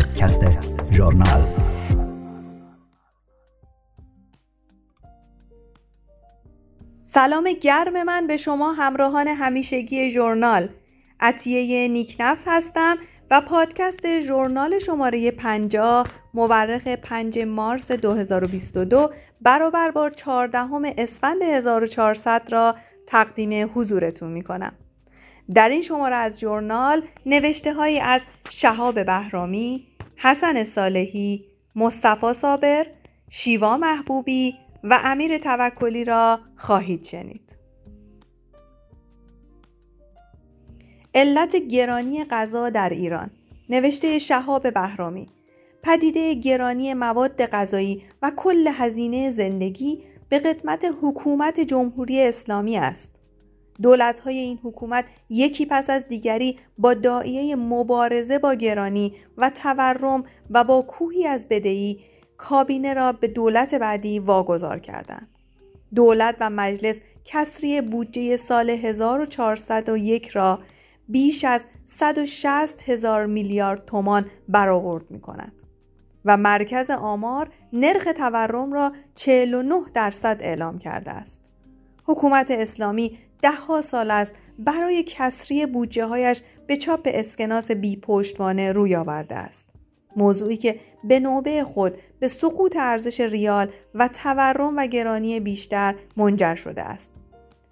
پادکست ژورنال سلام گرم من به شما همراهان همیشگی ژورنال عطیه نیکنفت هستم و پادکست ژورنال شماره 50 مورخ 5 مارس 2022 برابر با 14 اسفند 1400 را تقدیم حضورتون می کنم. در این شماره از ژورنال نوشته هایی از شهاب بهرامی، حسن صالحی، مصطفی صابر، شیوا محبوبی و امیر توکلی را خواهید شنید. علت گرانی غذا در ایران نوشته شهاب بهرامی پدیده گرانی مواد غذایی و کل هزینه زندگی به قدمت حکومت جمهوری اسلامی است. های این حکومت یکی پس از دیگری با دائیه مبارزه با گرانی و تورم و با کوهی از بدهی کابینه را به دولت بعدی واگذار کردند. دولت و مجلس کسری بودجه سال 1401 را بیش از 160 هزار میلیارد تومان برآورد می کند و مرکز آمار نرخ تورم را 49 درصد اعلام کرده است. حکومت اسلامی ده ها سال است برای کسری بودجه هایش به چاپ اسکناس بی پشتوانه روی آورده است. موضوعی که به نوبه خود به سقوط ارزش ریال و تورم و گرانی بیشتر منجر شده است.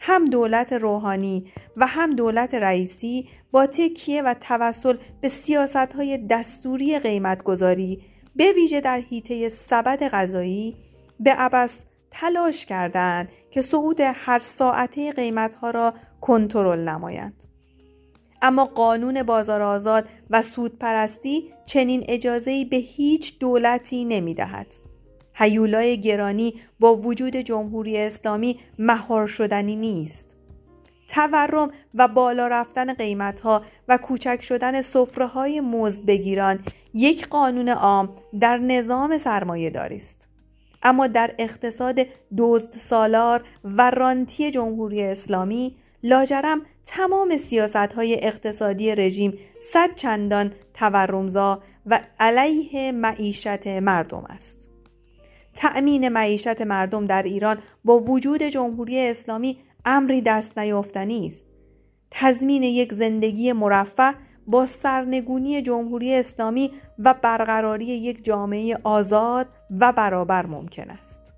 هم دولت روحانی و هم دولت رئیسی با تکیه و توسل به سیاست های دستوری قیمتگذاری به ویژه در حیطه سبد غذایی به عبس تلاش کردند که صعود هر ساعته قیمتها را کنترل نمایند. اما قانون بازار آزاد و سودپرستی چنین اجازهی به هیچ دولتی نمی دهد. هیولای گرانی با وجود جمهوری اسلامی مهار شدنی نیست. تورم و بالا رفتن قیمتها و کوچک شدن صفره های مزد بگیران یک قانون عام در نظام سرمایه داری است. اما در اقتصاد دزد سالار و رانتی جمهوری اسلامی لاجرم تمام سیاست های اقتصادی رژیم صد چندان تورمزا و علیه معیشت مردم است. تأمین معیشت مردم در ایران با وجود جمهوری اسلامی امری دست نیافتنی است. تضمین یک زندگی مرفه با سرنگونی جمهوری اسلامی و برقراری یک جامعه آزاد و برابر ممکن است.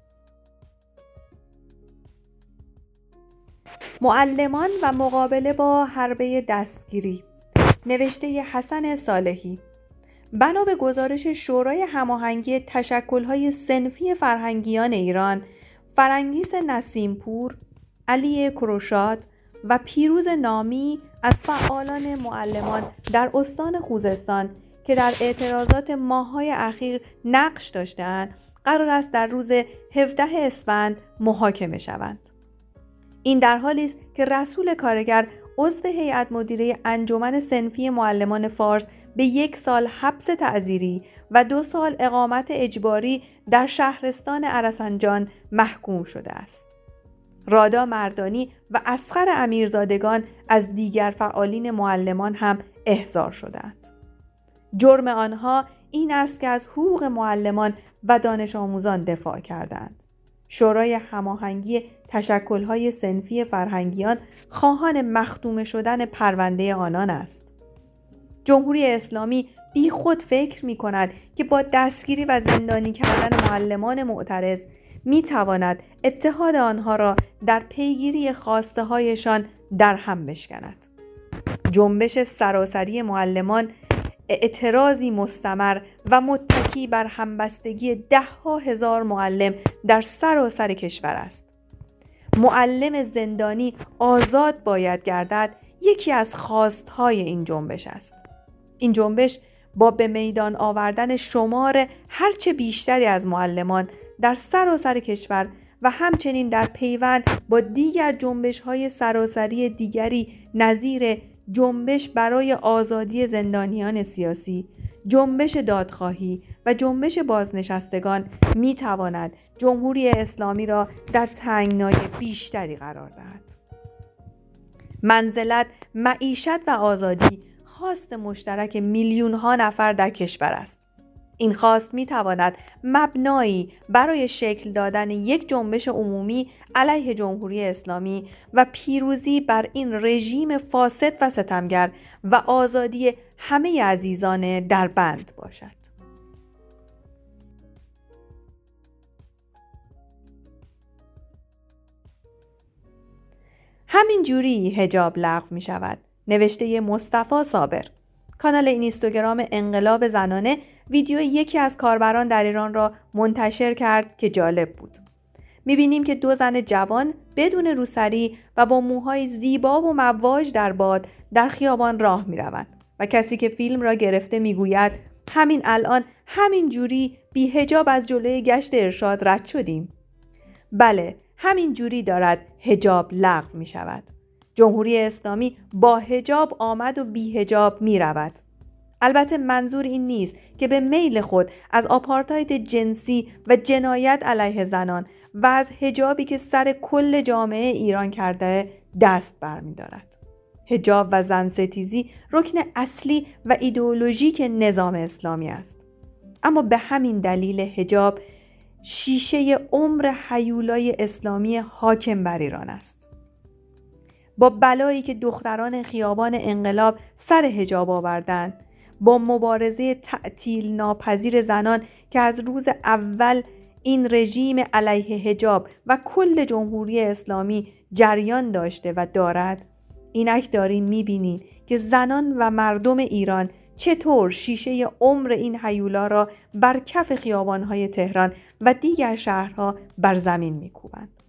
معلمان و مقابله با حربه دستگیری نوشته حسن صالحی بنا به گزارش شورای هماهنگی تشکل‌های سنفی فرهنگیان ایران فرنگیس نسیمپور علی کروشاد و پیروز نامی از فعالان معلمان در استان خوزستان که در اعتراضات ماههای اخیر نقش داشتند قرار است در روز 17 اسفند محاکمه شوند این در حالی است که رسول کارگر عضو هیئت مدیره انجمن سنفی معلمان فارس به یک سال حبس تعذیری و دو سال اقامت اجباری در شهرستان عرسنجان محکوم شده است. رادا مردانی و اسخر امیرزادگان از دیگر فعالین معلمان هم احضار شدند. جرم آنها این است که از حقوق معلمان و دانش آموزان دفاع کردند. شورای هماهنگی تشکلهای سنفی فرهنگیان خواهان مختوم شدن پرونده آنان است. جمهوری اسلامی بی خود فکر می کند که با دستگیری و زندانی کردن معلمان معترض می تواند اتحاد آنها را در پیگیری خواسته هایشان در هم بشکند. جنبش سراسری معلمان اعتراضی مستمر و متکی بر همبستگی ده ها هزار معلم در سراسر سر کشور است. معلم زندانی آزاد باید گردد یکی از خواستهای این جنبش است. این جنبش با به میدان آوردن شمار هرچه بیشتری از معلمان در سراسر سر کشور و همچنین در پیوند با دیگر جنبش های سراسری دیگری نظیر جنبش برای آزادی زندانیان سیاسی جنبش دادخواهی و جنبش بازنشستگان می تواند جمهوری اسلامی را در تنگنای بیشتری قرار دهد منزلت معیشت و آزادی خواست مشترک میلیون ها نفر در کشور است. این خواست می تواند مبنایی برای شکل دادن یک جنبش عمومی علیه جمهوری اسلامی و پیروزی بر این رژیم فاسد و ستمگر و آزادی همه عزیزان در بند باشد. همین جوری هجاب لغو می شود. نوشته مصطفی صابر کانال اینستاگرام انقلاب زنانه ویدیو یکی از کاربران در ایران را منتشر کرد که جالب بود. می‌بینیم که دو زن جوان بدون روسری و با موهای زیبا و مواج در باد در خیابان راه می‌روند و کسی که فیلم را گرفته می‌گوید همین الان همین جوری بی هجاب از جلوی گشت ارشاد رد شدیم. بله همین جوری دارد هجاب لغو می شود. جمهوری اسلامی با هجاب آمد و بی هجاب می رود. البته منظور این نیست که به میل خود از آپارتاید جنسی و جنایت علیه زنان و از هجابی که سر کل جامعه ایران کرده دست برمیدارد. هجاب و زن ستیزی رکن اصلی و ایدئولوژیک نظام اسلامی است. اما به همین دلیل هجاب شیشه عمر حیولای اسلامی حاکم بر ایران است. با بلایی که دختران خیابان انقلاب سر هجاب آوردند با مبارزه تعطیل ناپذیر زنان که از روز اول این رژیم علیه هجاب و کل جمهوری اسلامی جریان داشته و دارد اینک دارین می‌بینین که زنان و مردم ایران چطور شیشه عمر این حیولا را بر کف خیابانهای تهران و دیگر شهرها بر زمین میکوبند.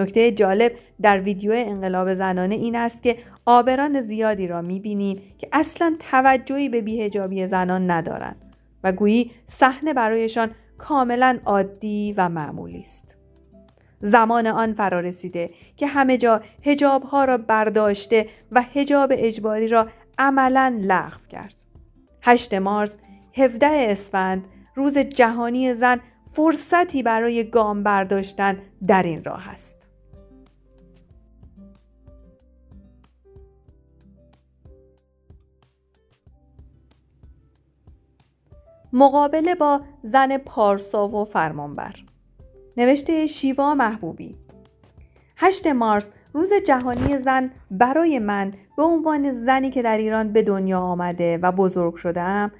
نکته جالب در ویدیو انقلاب زنانه این است که آبران زیادی را می‌بینیم که اصلا توجهی به بیهجابی زنان ندارند و گویی صحنه برایشان کاملا عادی و معمولی است. زمان آن فرا رسیده که همه جا هجاب ها را برداشته و هجاب اجباری را عملا لغو کرد. 8 مارس 17 اسفند روز جهانی زن فرصتی برای گام برداشتن در این راه است. مقابله با زن پارسا و فرمانبر نوشته شیوا محبوبی 8 مارس روز جهانی زن برای من به عنوان زنی که در ایران به دنیا آمده و بزرگ شدم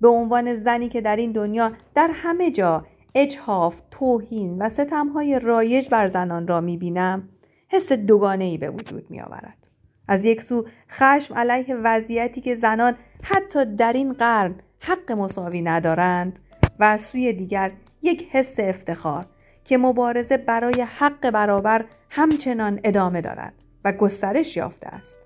به عنوان زنی که در این دنیا در همه جا اجحاف، توهین و ستمهای رایج بر زنان را می‌بینم حس دوگانه ای به وجود می آورد. از یک سو خشم علیه وضعیتی که زنان حتی در این قرن حق مساوی ندارند و از سوی دیگر یک حس افتخار که مبارزه برای حق برابر همچنان ادامه دارد و گسترش یافته است.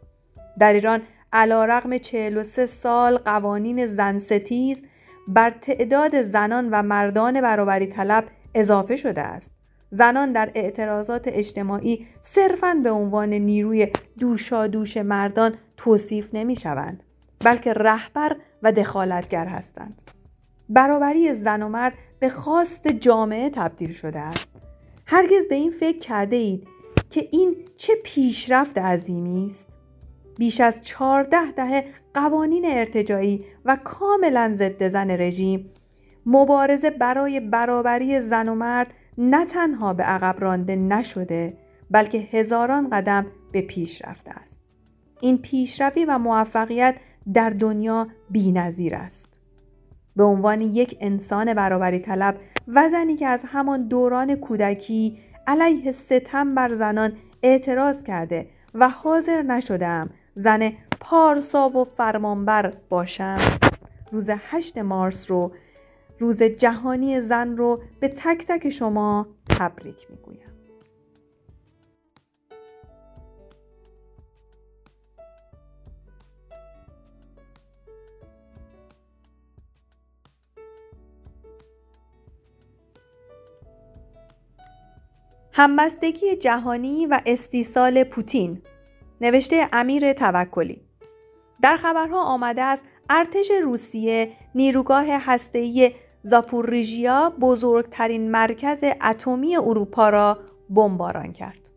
در ایران علا رقم 43 سال قوانین زن ستیز بر تعداد زنان و مردان برابری طلب اضافه شده است. زنان در اعتراضات اجتماعی صرفاً به عنوان نیروی دوشا دوش مردان توصیف نمی شوند بلکه رهبر و دخالتگر هستند. برابری زن و مرد به خواست جامعه تبدیل شده است. هرگز به این فکر کرده اید که این چه پیشرفت عظیمی است؟ بیش از چهارده دهه قوانین ارتجایی و کاملا ضد زن رژیم مبارزه برای برابری زن و مرد نه تنها به عقب رانده نشده بلکه هزاران قدم به پیش رفته است این پیشروی و موفقیت در دنیا بینظیر است. به عنوان یک انسان برابری طلب و زنی که از همان دوران کودکی علیه ستم بر زنان اعتراض کرده و حاضر نشدم زن پارسا و فرمانبر باشم روز 8 مارس رو روز جهانی زن رو به تک تک شما تبریک می‌گویم. همبستگی جهانی و استیصال پوتین. نوشته امیر توکلی. در خبرها آمده است ارتش روسیه نیروگاه هسته‌ای زاپوریژیا بزرگترین مرکز اتمی اروپا را بمباران کرد.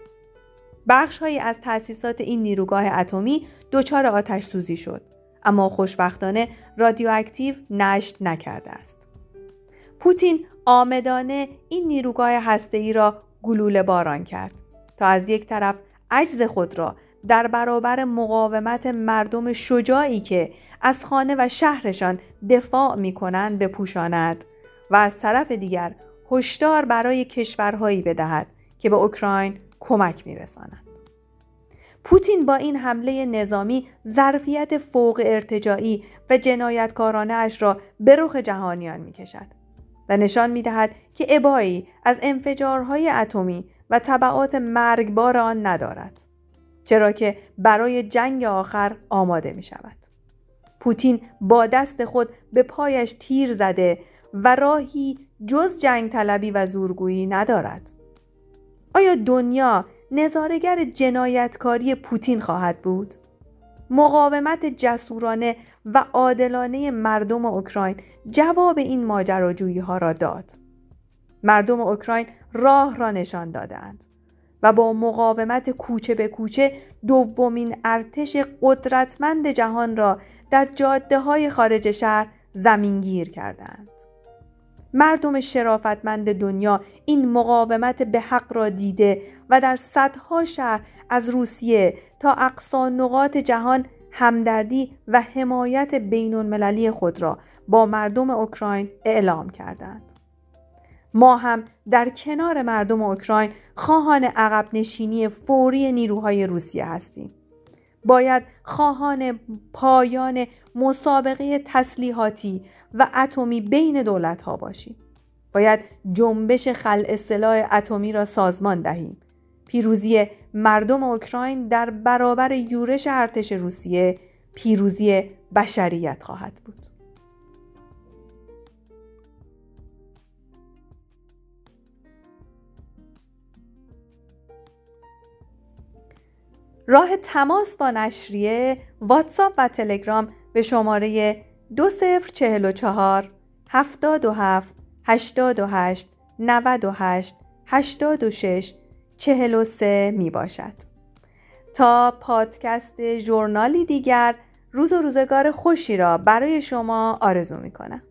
بخشهایی از تأسیسات این نیروگاه اتمی دچار آتش سوزی شد اما خوشبختانه رادیواکتیو نشت نکرده است. پوتین آمدانه این نیروگاه هسته‌ای را گلوله باران کرد تا از یک طرف عجز خود را در برابر مقاومت مردم شجاعی که از خانه و شهرشان دفاع می کنند بپوشاند و از طرف دیگر هشدار برای کشورهایی بدهد که به اوکراین کمک می رساند. پوتین با این حمله نظامی ظرفیت فوق ارتجاعی و جنایتکارانه اش را به رخ جهانیان می کشد و نشان می دهد که ابایی از انفجارهای اتمی و طبعات مرگبار آن ندارد. چرا که برای جنگ آخر آماده می شود. پوتین با دست خود به پایش تیر زده و راهی جز جنگ طلبی و زورگویی ندارد. آیا دنیا نظارگر جنایتکاری پوتین خواهد بود؟ مقاومت جسورانه و عادلانه مردم اوکراین جواب این ماجراجویی ها را داد. مردم اوکراین راه را نشان دادند و با مقاومت کوچه به کوچه دومین ارتش قدرتمند جهان را در جاده های خارج شهر زمینگیر کردند. مردم شرافتمند دنیا این مقاومت به حق را دیده و در صدها شهر از روسیه تا اقصا نقاط جهان همدردی و حمایت بین المللی خود را با مردم اوکراین اعلام کردند. ما هم در کنار مردم اوکراین خواهان عقب نشینی فوری نیروهای روسیه هستیم. باید خواهان پایان مسابقه تسلیحاتی و اتمی بین دولت ها باشیم. باید جنبش خلع سلاح اتمی را سازمان دهیم. پیروزی مردم اوکراین در برابر یورش ارتش روسیه پیروزی بشریت خواهد بود. راه تماس با نشریه واتساپ و تلگرام به شماره 2044 77 88 98 86 43 می باشد. تا پادکست ژورنالی دیگر روز و روزگار خوشی را برای شما آرزو می کنم.